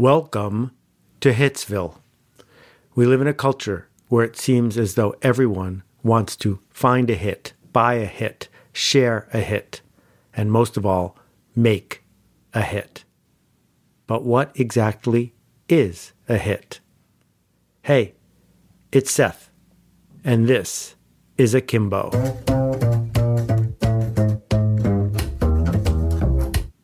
Welcome to Hitsville. We live in a culture where it seems as though everyone wants to find a hit, buy a hit, share a hit, and most of all, make a hit. But what exactly is a hit? Hey, it's Seth, and this is Akimbo.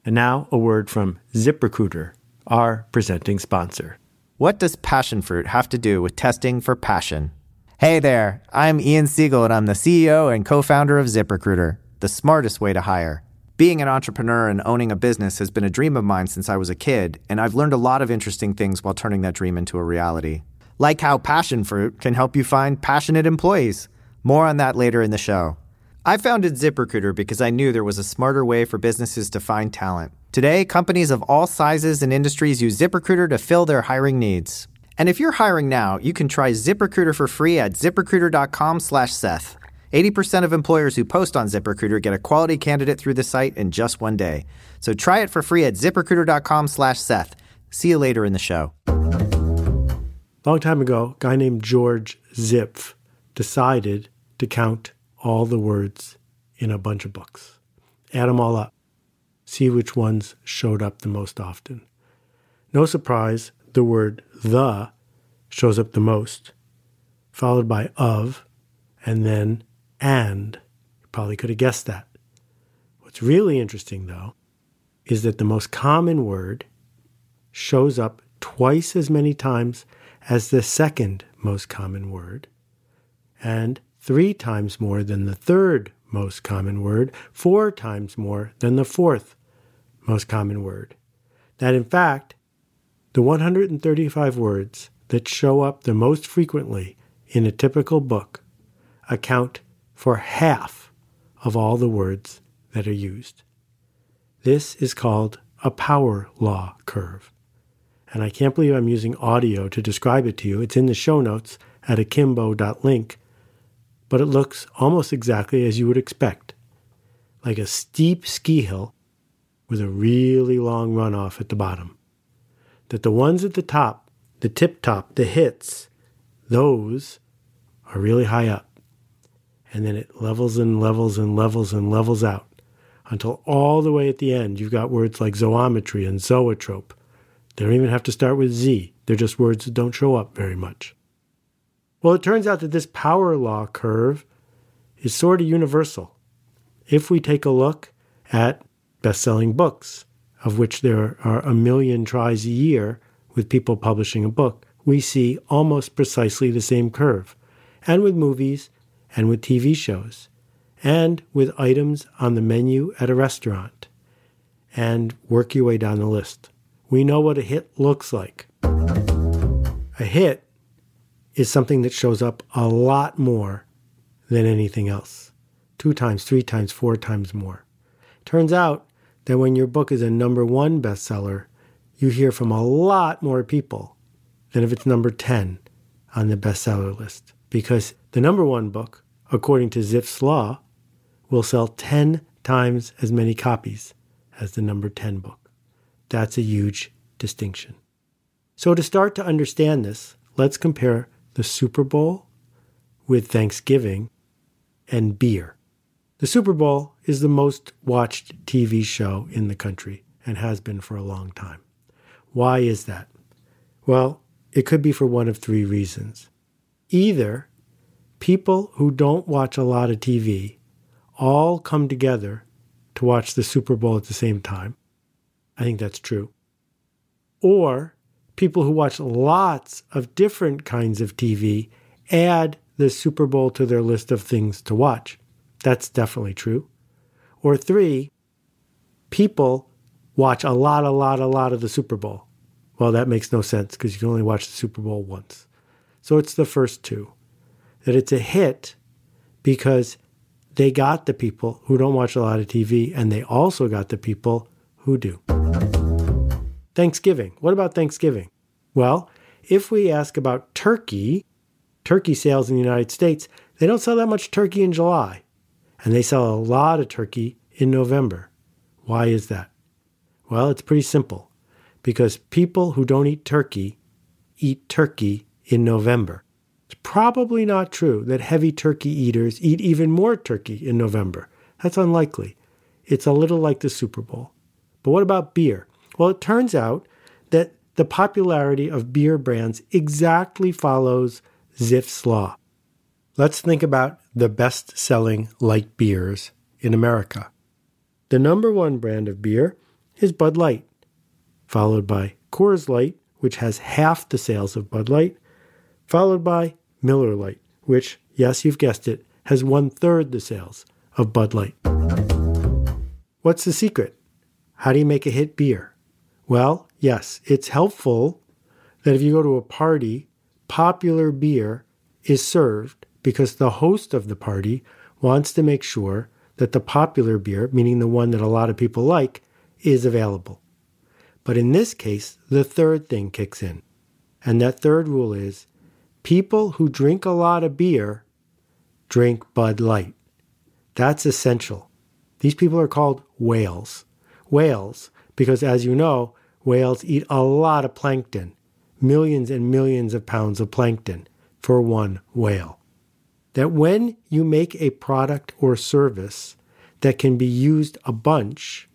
And now a word from ZipRecruiter our presenting sponsor. What does passion fruit have to do with testing for passion? Hey there, I'm Ian Siegel and I'm the CEO and co founder of ZipRecruiter, the smartest way to hire. Being an entrepreneur and owning a business has been a dream of mine since I was a kid, and I've learned a lot of interesting things while turning that dream into a reality. Like how passion fruit can help you find passionate employees. More on that later in the show. I founded ZipRecruiter because I knew there was a smarter way for businesses to find talent. Today, companies of all sizes and industries use ZipRecruiter to fill their hiring needs. And if you're hiring now, you can try ZipRecruiter for free at ziprecruiter.com/seth. 80% of employers who post on ZipRecruiter get a quality candidate through the site in just one day. So try it for free at ziprecruiter.com/seth. See you later in the show. Long time ago, a guy named George Zipf decided to count all the words in a bunch of books. Add them all up see which ones showed up the most often. No surprise, the word the shows up the most, followed by of, and then and. You probably could have guessed that. What's really interesting, though, is that the most common word shows up twice as many times as the second most common word, and three times more than the third most common word, four times more than the fourth most common word. That in fact, the 135 words that show up the most frequently in a typical book account for half of all the words that are used. This is called a power law curve. And I can't believe I'm using audio to describe it to you. It's in the show notes at akimbo.link, but it looks almost exactly as you would expect like a steep ski hill with a really long runoff at the bottom. That the ones at the top, the tip top, the hits, those are really high up. And then it levels and levels and levels and levels out until all the way at the end you've got words like zoometry and zoetrope. They don't even have to start with Z, they're just words that don't show up very much. Well, it turns out that this power law curve is sort of universal. If we take a look at best selling books, of which there are a million tries a year with people publishing a book, we see almost precisely the same curve. And with movies, and with TV shows, and with items on the menu at a restaurant. And work your way down the list. We know what a hit looks like. A hit is something that shows up a lot more than anything else two times, three times, four times more. Turns out that when your book is a number one bestseller, you hear from a lot more people than if it's number 10 on the bestseller list. Because the number one book, according to Zipf's law, will sell 10 times as many copies as the number 10 book. That's a huge distinction. So, to start to understand this, let's compare the Super Bowl with Thanksgiving and beer. The Super Bowl is the most watched TV show in the country and has been for a long time. Why is that? Well, it could be for one of three reasons. Either people who don't watch a lot of TV all come together to watch the Super Bowl at the same time. I think that's true. Or people who watch lots of different kinds of TV add the Super Bowl to their list of things to watch. That's definitely true. Or three, people watch a lot, a lot, a lot of the Super Bowl. Well, that makes no sense because you can only watch the Super Bowl once. So it's the first two. That it's a hit because they got the people who don't watch a lot of TV and they also got the people who do. Thanksgiving. What about Thanksgiving? Well, if we ask about turkey, turkey sales in the United States, they don't sell that much turkey in July and they sell a lot of turkey in November. Why is that? Well, it's pretty simple. because people who don't eat turkey eat turkey in November. It's probably not true that heavy turkey eaters eat even more turkey in November. That's unlikely. It's a little like the Super Bowl. But what about beer? Well, it turns out that the popularity of beer brands exactly follows Zipf's law. Let's think about the best selling light beers in America. The number one brand of beer is Bud Light, followed by Coors Light, which has half the sales of Bud Light, followed by Miller Lite, which, yes, you've guessed it, has one third the sales of Bud Light. What's the secret? How do you make a hit beer? Well, yes, it's helpful that if you go to a party, popular beer is served because the host of the party wants to make sure that the popular beer, meaning the one that a lot of people like, is available. But in this case, the third thing kicks in. And that third rule is people who drink a lot of beer drink Bud Light. That's essential. These people are called whales. Whales, because as you know, whales eat a lot of plankton, millions and millions of pounds of plankton for one whale. That when you make a product or service that can be used a bunch,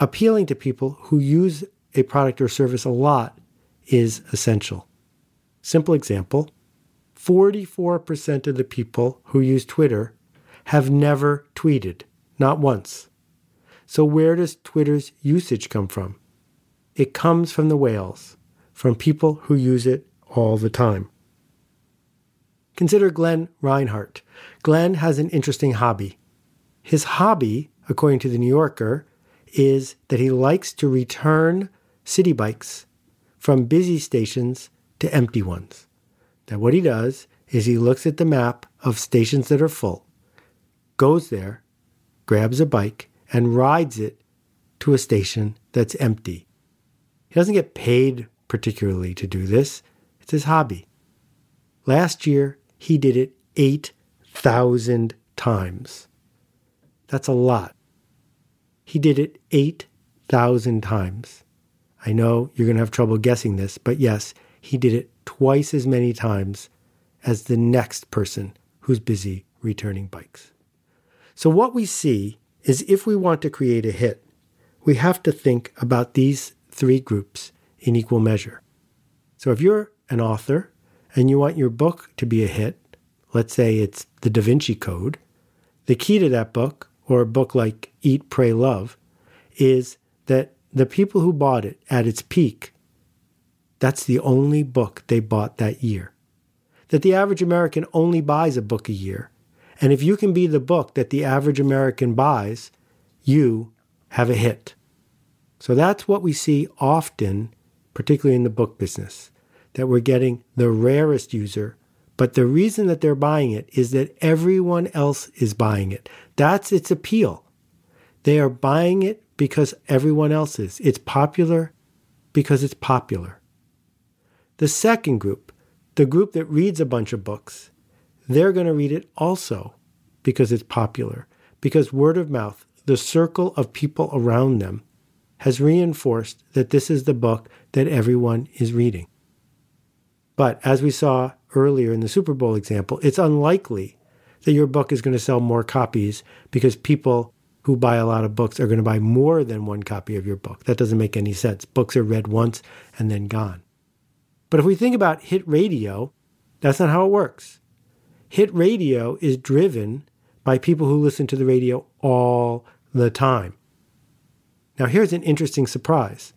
appealing to people who use a product or service a lot is essential. Simple example 44% of the people who use Twitter have never tweeted, not once. So, where does Twitter's usage come from? It comes from the whales, from people who use it all the time. Consider Glenn Reinhardt. Glenn has an interesting hobby. His hobby, according to the New Yorker, is that he likes to return city bikes from busy stations to empty ones. Now, what he does is he looks at the map of stations that are full, goes there, grabs a bike, and rides it to a station that's empty. He doesn't get paid particularly to do this, it's his hobby. Last year, he did it 8,000 times. That's a lot. He did it 8,000 times. I know you're going to have trouble guessing this, but yes, he did it twice as many times as the next person who's busy returning bikes. So, what we see is if we want to create a hit, we have to think about these three groups in equal measure. So, if you're an author and you want your book to be a hit, let's say it's the Da Vinci Code, the key to that book, or a book like Eat, Pray, Love, is that the people who bought it at its peak, that's the only book they bought that year. That the average American only buys a book a year. And if you can be the book that the average American buys, you have a hit. So that's what we see often, particularly in the book business, that we're getting the rarest user. But the reason that they're buying it is that everyone else is buying it. That's its appeal. They are buying it because everyone else is. It's popular because it's popular. The second group, the group that reads a bunch of books, they're going to read it also because it's popular, because word of mouth, the circle of people around them, has reinforced that this is the book that everyone is reading. But as we saw earlier in the Super Bowl example, it's unlikely that your book is going to sell more copies because people who buy a lot of books are going to buy more than one copy of your book. That doesn't make any sense. Books are read once and then gone. But if we think about hit radio, that's not how it works. Hit radio is driven by people who listen to the radio all the time. Now, here's an interesting surprise.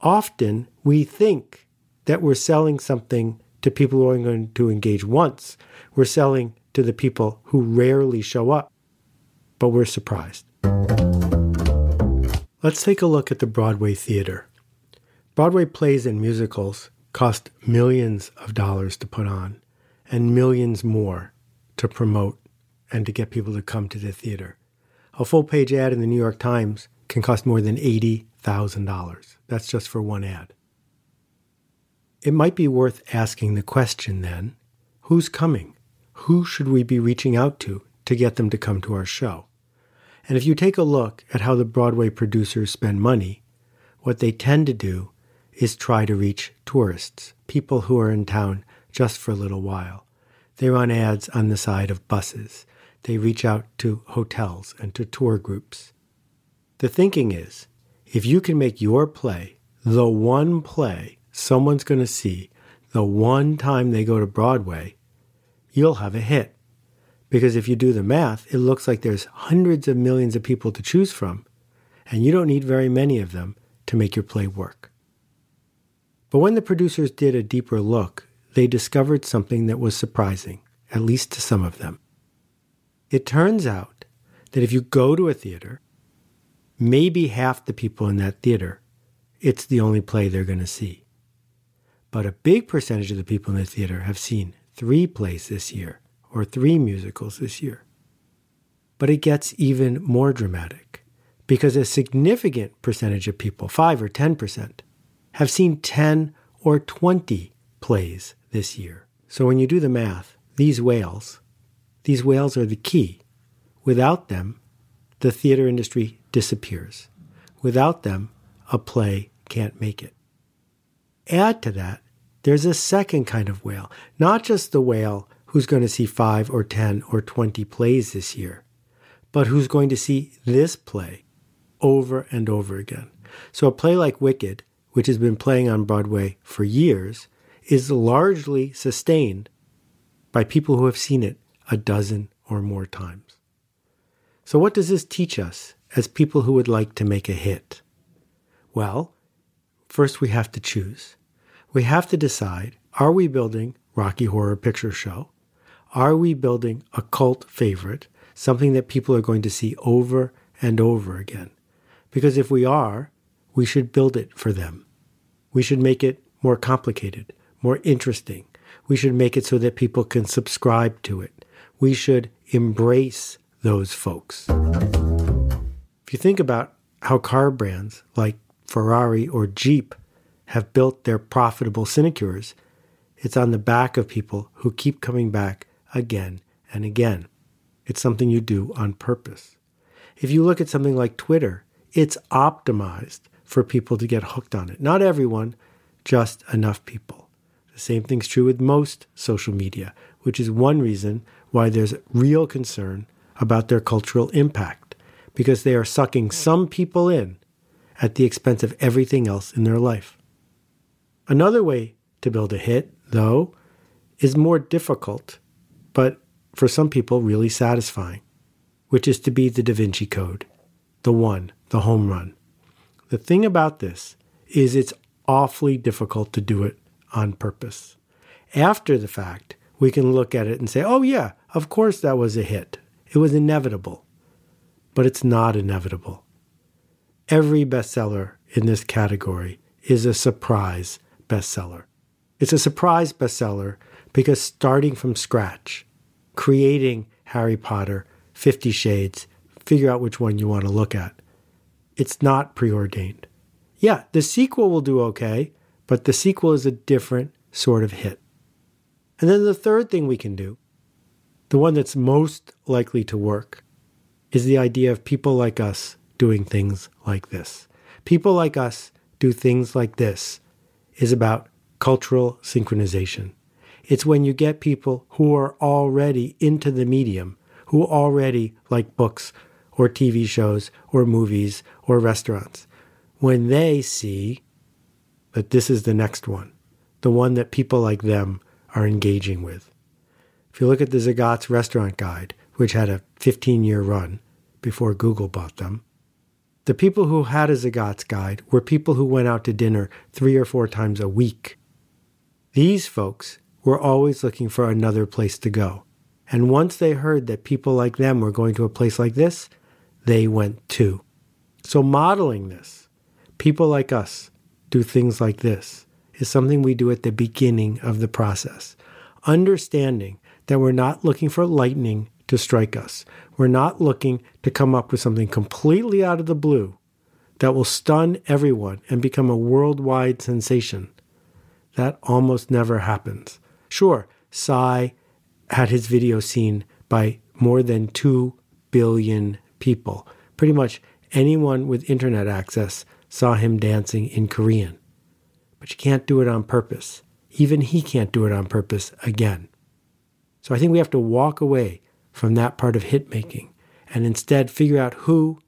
Often we think that we're selling something to people who are going to engage once. We're selling to the people who rarely show up but we're surprised. Let's take a look at the Broadway theater. Broadway plays and musicals cost millions of dollars to put on and millions more to promote and to get people to come to the theater. A full page ad in the New York Times can cost more than $80,000. That's just for one ad. It might be worth asking the question then who's coming? Who should we be reaching out to to get them to come to our show. And if you take a look at how the Broadway producers spend money, what they tend to do is try to reach tourists, people who are in town just for a little while. They run ads on the side of buses. They reach out to hotels and to tour groups. The thinking is if you can make your play the one play someone's going to see the one time they go to Broadway, you'll have a hit. Because if you do the math, it looks like there's hundreds of millions of people to choose from, and you don't need very many of them to make your play work. But when the producers did a deeper look, they discovered something that was surprising, at least to some of them. It turns out that if you go to a theater, maybe half the people in that theater, it's the only play they're going to see. But a big percentage of the people in the theater have seen three plays this year or three musicals this year. But it gets even more dramatic because a significant percentage of people, 5 or 10%, have seen 10 or 20 plays this year. So when you do the math, these whales, these whales are the key. Without them, the theater industry disappears. Without them, a play can't make it. Add to that, there's a second kind of whale, not just the whale who's going to see five or 10 or 20 plays this year, but who's going to see this play over and over again. So a play like Wicked, which has been playing on Broadway for years, is largely sustained by people who have seen it a dozen or more times. So, what does this teach us as people who would like to make a hit? Well, first we have to choose. We have to decide are we building Rocky Horror Picture Show? Are we building a cult favorite, something that people are going to see over and over again? Because if we are, we should build it for them. We should make it more complicated, more interesting. We should make it so that people can subscribe to it. We should embrace those folks. If you think about how car brands like Ferrari or Jeep have built their profitable sinecures, it's on the back of people who keep coming back again and again. It's something you do on purpose. If you look at something like Twitter, it's optimized for people to get hooked on it. Not everyone, just enough people. The same thing's true with most social media, which is one reason why there's real concern about their cultural impact, because they are sucking some people in at the expense of everything else in their life. Another way to build a hit, though, is more difficult, but for some people really satisfying, which is to be the Da Vinci Code, the one, the home run. The thing about this is it's awfully difficult to do it on purpose. After the fact, we can look at it and say, oh, yeah, of course that was a hit. It was inevitable. But it's not inevitable. Every bestseller in this category is a surprise bestseller. It's a surprise bestseller because starting from scratch, creating Harry Potter, Fifty Shades, figure out which one you want to look at. It's not preordained. Yeah, the sequel will do okay, but the sequel is a different sort of hit. And then the third thing we can do, the one that's most likely to work, is the idea of people like us doing things like this. People like us do things like this is about cultural synchronization. It's when you get people who are already into the medium, who already like books or TV shows or movies or restaurants, when they see that this is the next one, the one that people like them are engaging with. If you look at the Zagat's restaurant guide, which had a 15 year run before Google bought them, the people who had a Zagat's guide were people who went out to dinner three or four times a week. These folks were always looking for another place to go. And once they heard that people like them were going to a place like this, they went too. So, modeling this, people like us do things like this, is something we do at the beginning of the process. Understanding that we're not looking for lightning to strike us. We're not looking to come up with something completely out of the blue that will stun everyone and become a worldwide sensation. That almost never happens. Sure, Psy had his video seen by more than 2 billion people. Pretty much anyone with internet access saw him dancing in Korean. but you can't do it on purpose. Even he can't do it on purpose again. So I think we have to walk away from that part of hit making and instead figure out who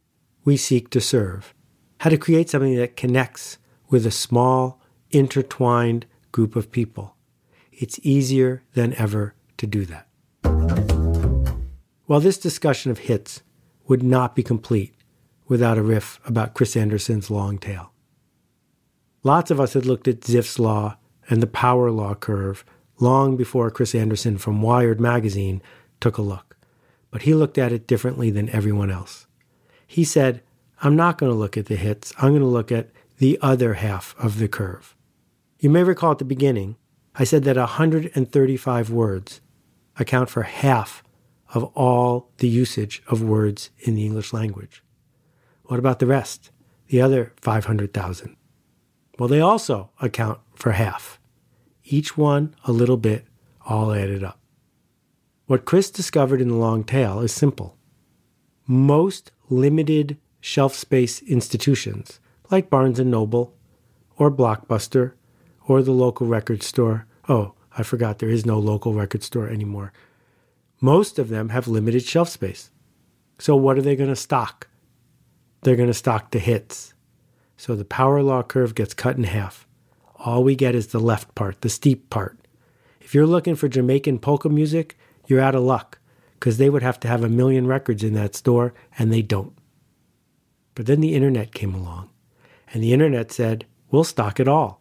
we seek to serve, how to create something that connects with a small, intertwined group of people. It's easier than ever to do that. While this discussion of hits would not be complete without a riff about Chris Anderson's long tail. Lots of us had looked at Zipf's law and the power law curve long before Chris Anderson from Wired magazine took a look. But he looked at it differently than everyone else. He said, I'm not going to look at the hits, I'm going to look at the other half of the curve. You may recall at the beginning, I said that 135 words account for half of all the usage of words in the English language. What about the rest, the other 500,000? Well, they also account for half. Each one a little bit, all added up. What Chris discovered in the long tail is simple. Most limited shelf space institutions, like Barnes & Noble or Blockbuster or the local record store. Oh, I forgot there is no local record store anymore. Most of them have limited shelf space. So what are they going to stock? They're going to stock the hits. So the power law curve gets cut in half. All we get is the left part, the steep part. If you're looking for Jamaican polka music, you're out of luck because they would have to have a million records in that store and they don't. But then the internet came along and the internet said, we'll stock it all.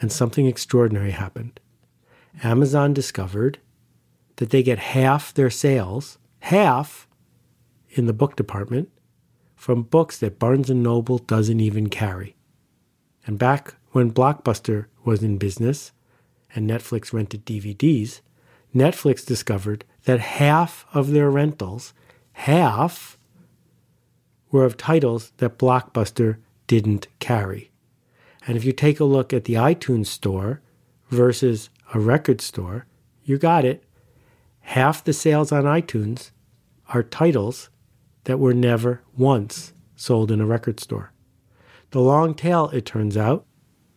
And something extraordinary happened. Amazon discovered that they get half their sales, half in the book department, from books that Barnes & Noble doesn't even carry. And back when Blockbuster was in business and Netflix rented DVDs, Netflix discovered that half of their rentals, half, were of titles that Blockbuster didn't carry. And if you take a look at the iTunes store versus a record store, you got it. Half the sales on iTunes are titles that were never once sold in a record store. The long tail, it turns out,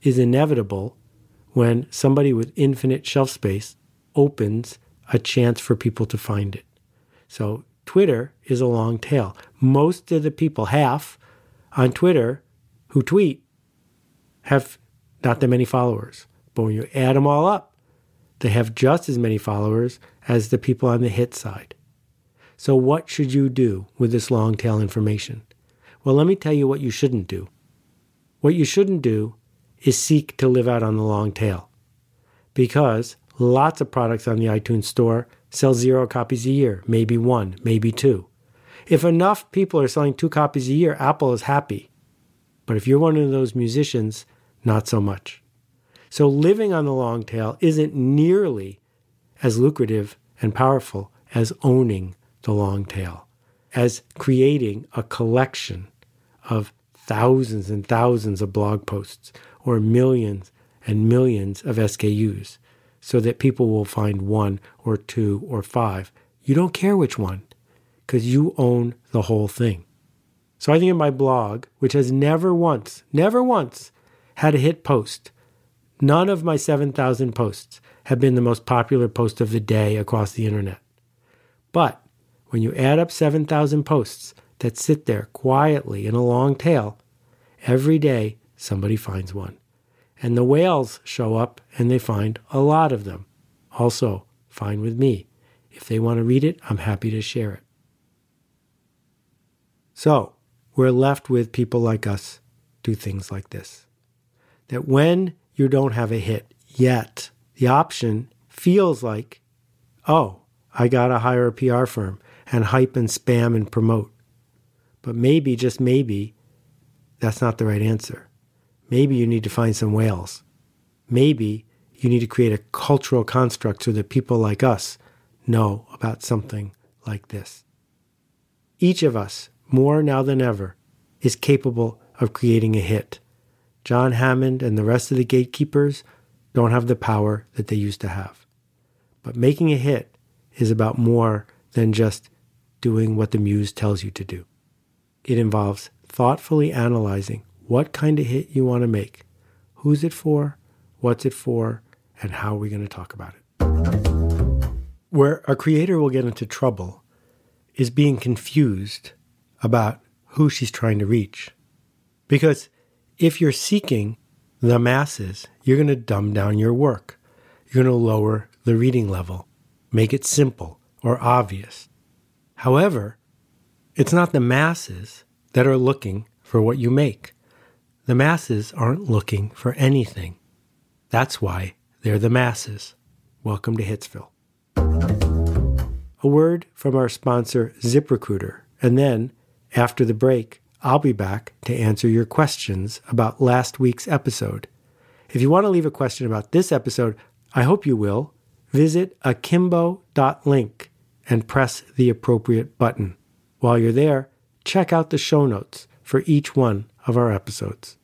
is inevitable when somebody with infinite shelf space opens a chance for people to find it. So Twitter is a long tail. Most of the people, half on Twitter who tweet, have not that many followers. But when you add them all up, they have just as many followers as the people on the hit side. So, what should you do with this long tail information? Well, let me tell you what you shouldn't do. What you shouldn't do is seek to live out on the long tail. Because lots of products on the iTunes store sell zero copies a year, maybe one, maybe two. If enough people are selling two copies a year, Apple is happy. But if you're one of those musicians, not so much. So living on the long tail isn't nearly as lucrative and powerful as owning the long tail, as creating a collection of thousands and thousands of blog posts or millions and millions of SKUs so that people will find one or two or five. You don't care which one because you own the whole thing. So I think in my blog, which has never once, never once had a hit post, none of my 7,000 posts have been the most popular post of the day across the internet. But when you add up 7,000 posts that sit there quietly in a long tail, every day somebody finds one. And the whales show up and they find a lot of them. Also, fine with me. If they want to read it, I'm happy to share it. So, we're left with people like us do things like this. That when you don't have a hit yet, the option feels like, oh, I got to hire a PR firm and hype and spam and promote. But maybe, just maybe, that's not the right answer. Maybe you need to find some whales. Maybe you need to create a cultural construct so that people like us know about something like this. Each of us, more now than ever, is capable of creating a hit. John Hammond and the rest of the gatekeepers don't have the power that they used to have. But making a hit is about more than just doing what the muse tells you to do. It involves thoughtfully analyzing what kind of hit you want to make, who's it for, what's it for, and how are we going to talk about it. Where a creator will get into trouble is being confused about who she's trying to reach. Because if you're seeking the masses, you're going to dumb down your work. You're going to lower the reading level, make it simple or obvious. However, it's not the masses that are looking for what you make. The masses aren't looking for anything. That's why they're the masses. Welcome to Hitsville. A word from our sponsor, ZipRecruiter, and then, after the break, I'll be back to answer your questions about last week's episode. If you want to leave a question about this episode, I hope you will. Visit akimbo.link and press the appropriate button. While you're there, check out the show notes for each one of our episodes.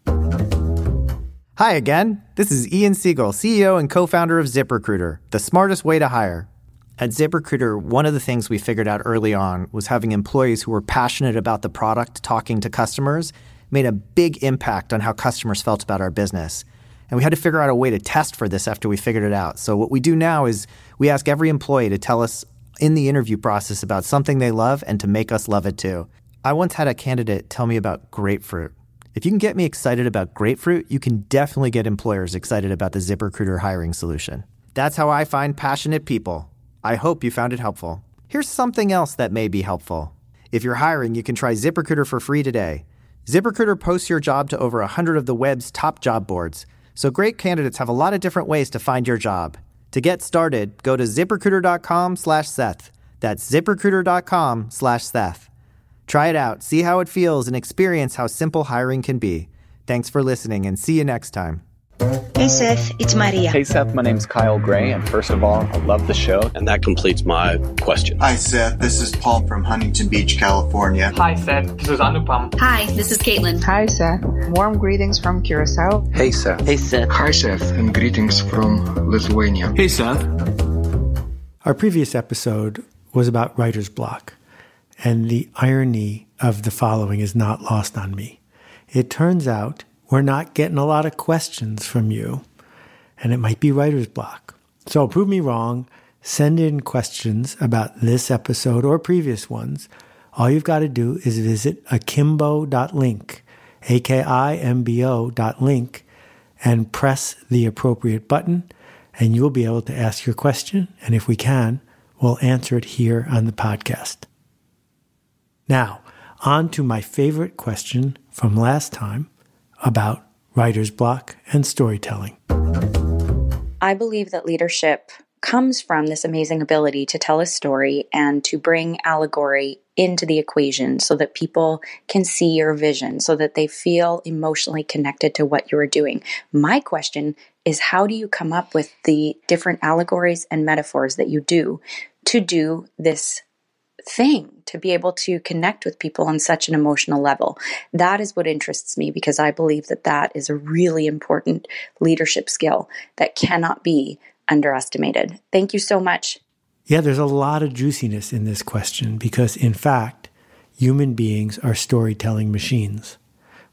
Hi again. This is Ian Siegel, CEO and co founder of ZipRecruiter, the smartest way to hire. At ZipRecruiter, one of the things we figured out early on was having employees who were passionate about the product talking to customers made a big impact on how customers felt about our business. And we had to figure out a way to test for this after we figured it out. So, what we do now is we ask every employee to tell us in the interview process about something they love and to make us love it too. I once had a candidate tell me about grapefruit. If you can get me excited about grapefruit, you can definitely get employers excited about the ZipRecruiter hiring solution. That's how I find passionate people. I hope you found it helpful. Here's something else that may be helpful. If you're hiring, you can try ZipRecruiter for free today. ZipRecruiter posts your job to over 100 of the web's top job boards, so great candidates have a lot of different ways to find your job. To get started, go to ziprecruiter.com/seth. That's ziprecruiter.com/seth. Try it out, see how it feels, and experience how simple hiring can be. Thanks for listening, and see you next time. Hey Seth, it's Maria. Hey Seth, my name's Kyle Gray, and first of all, I love the show. And that completes my question. Hi Seth, this is Paul from Huntington Beach, California. Hi Seth, this is Anupam. Hi, this is Caitlin. Hi Seth, warm greetings from Curacao. Hey Seth. Hey Seth. Hi Seth, and greetings from Lithuania. Hey Seth. Our previous episode was about writer's block, and the irony of the following is not lost on me. It turns out we're not getting a lot of questions from you, and it might be writer's block. So prove me wrong. Send in questions about this episode or previous ones. All you've got to do is visit akimbo.link, A-K-I-M-B-O dot link, and press the appropriate button, and you'll be able to ask your question. And if we can, we'll answer it here on the podcast. Now, on to my favorite question from last time about writer's block and storytelling. I believe that leadership comes from this amazing ability to tell a story and to bring allegory into the equation so that people can see your vision, so that they feel emotionally connected to what you are doing. My question is how do you come up with the different allegories and metaphors that you do to do this thing to be able to connect with people on such an emotional level. That is what interests me because I believe that that is a really important leadership skill that cannot be underestimated. Thank you so much. Yeah, there's a lot of juiciness in this question because, in fact, human beings are storytelling machines.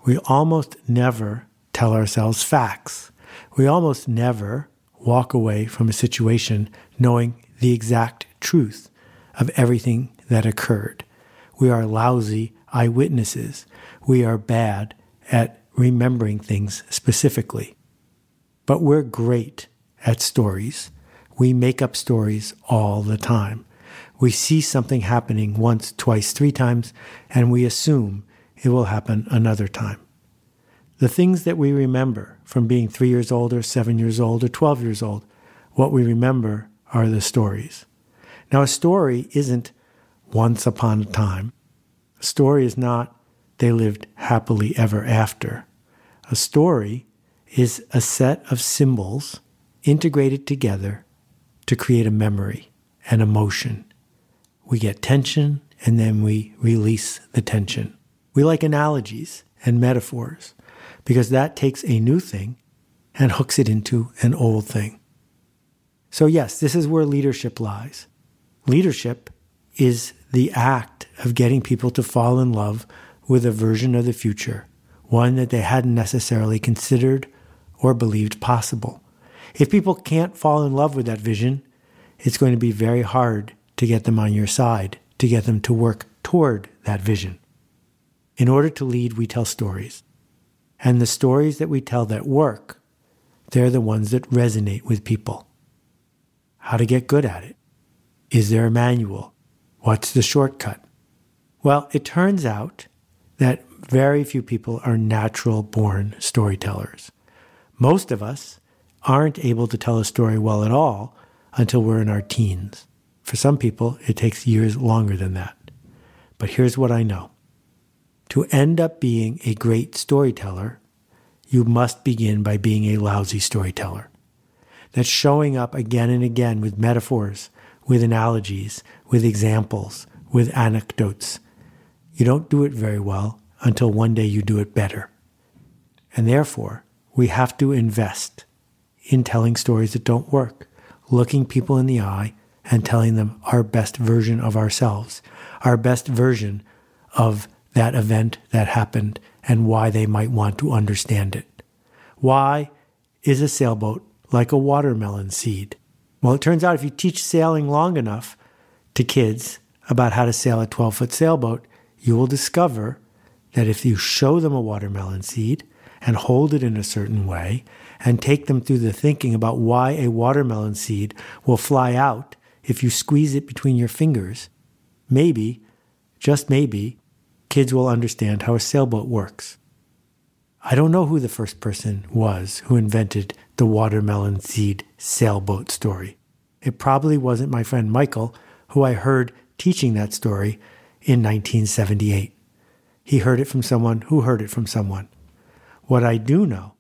We almost never tell ourselves facts. We almost never walk away from a situation knowing the exact truth of everything that occurred. We are lousy eyewitnesses. We are bad at remembering things specifically. But we're great at stories. We make up stories all the time. We see something happening once, twice, three times, and we assume it will happen another time. The things that we remember from being three years old, or seven years old, or 12 years old, what we remember are the stories. Now, a story isn't once upon a time. A story is not they lived happily ever after. A story is a set of symbols integrated together to create a memory, an emotion. We get tension and then we release the tension. We like analogies and metaphors because that takes a new thing and hooks it into an old thing. So, yes, this is where leadership lies. Leadership is the act of getting people to fall in love with a version of the future, one that they hadn't necessarily considered or believed possible. If people can't fall in love with that vision, it's going to be very hard to get them on your side, to get them to work toward that vision. In order to lead, we tell stories. And the stories that we tell that work, they're the ones that resonate with people. How to get good at it? Is there a manual? What's the shortcut? Well, it turns out that very few people are natural born storytellers. Most of us aren't able to tell a story well at all until we're in our teens. For some people, it takes years longer than that. But here's what I know to end up being a great storyteller, you must begin by being a lousy storyteller. That's showing up again and again with metaphors, with analogies, with examples, with anecdotes. You don't do it very well until one day you do it better. And therefore, we have to invest in telling stories that don't work, looking people in the eye and telling them our best version of ourselves, our best version of that event that happened and why they might want to understand it. Why is a sailboat like a watermelon seed? Well, it turns out if you teach sailing long enough to kids about how to sail a 12 foot sailboat, you will discover that if you show them a watermelon seed and hold it in a certain way and take them through the thinking about why a watermelon seed will fly out if you squeeze it between your fingers, maybe, just maybe, kids will understand how a sailboat works. I don't know who the first person was who invented the watermelon seed sailboat story. It probably wasn't my friend Michael, who I heard teaching that story in 1978. He heard it from someone who heard it from someone. What I do know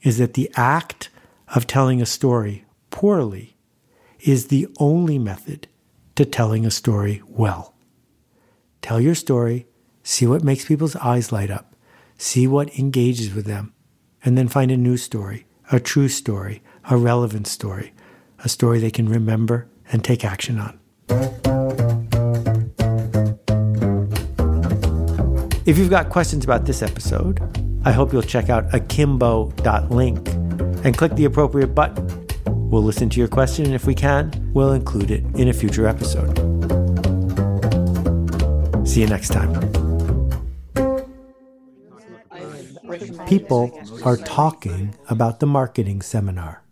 is that the act of telling a story poorly is the only method to telling a story well. Tell your story see what makes people's eyes light up, see what engages with them, and then find a new story, a true story, a relevant story, a story they can remember and take action on. If you've got questions about this episode, I hope you'll check out akimbo.link and click the appropriate button. We'll listen to your question, and if we can, we'll include it in a future episode. See you next time. People are talking about the marketing seminar.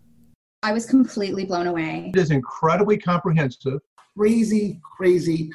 I was completely blown away. It is incredibly comprehensive. Crazy, crazy,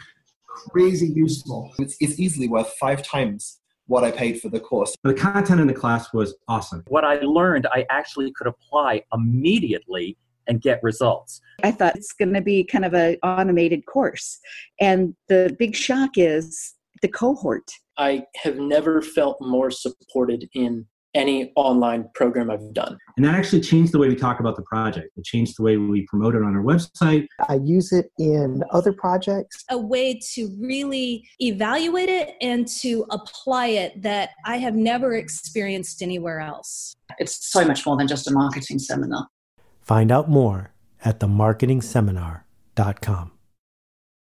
crazy useful. It's, it's easily worth five times what I paid for the course. The content in the class was awesome. What I learned, I actually could apply immediately and get results. I thought it's going to be kind of an automated course. And the big shock is the cohort. I have never felt more supported in any online program I've done. And that actually changed the way we talk about the project. It changed the way we promote it on our website. I use it in other projects. A way to really evaluate it and to apply it that I have never experienced anywhere else. It's so much more than just a marketing seminar. Find out more at themarketingseminar.com.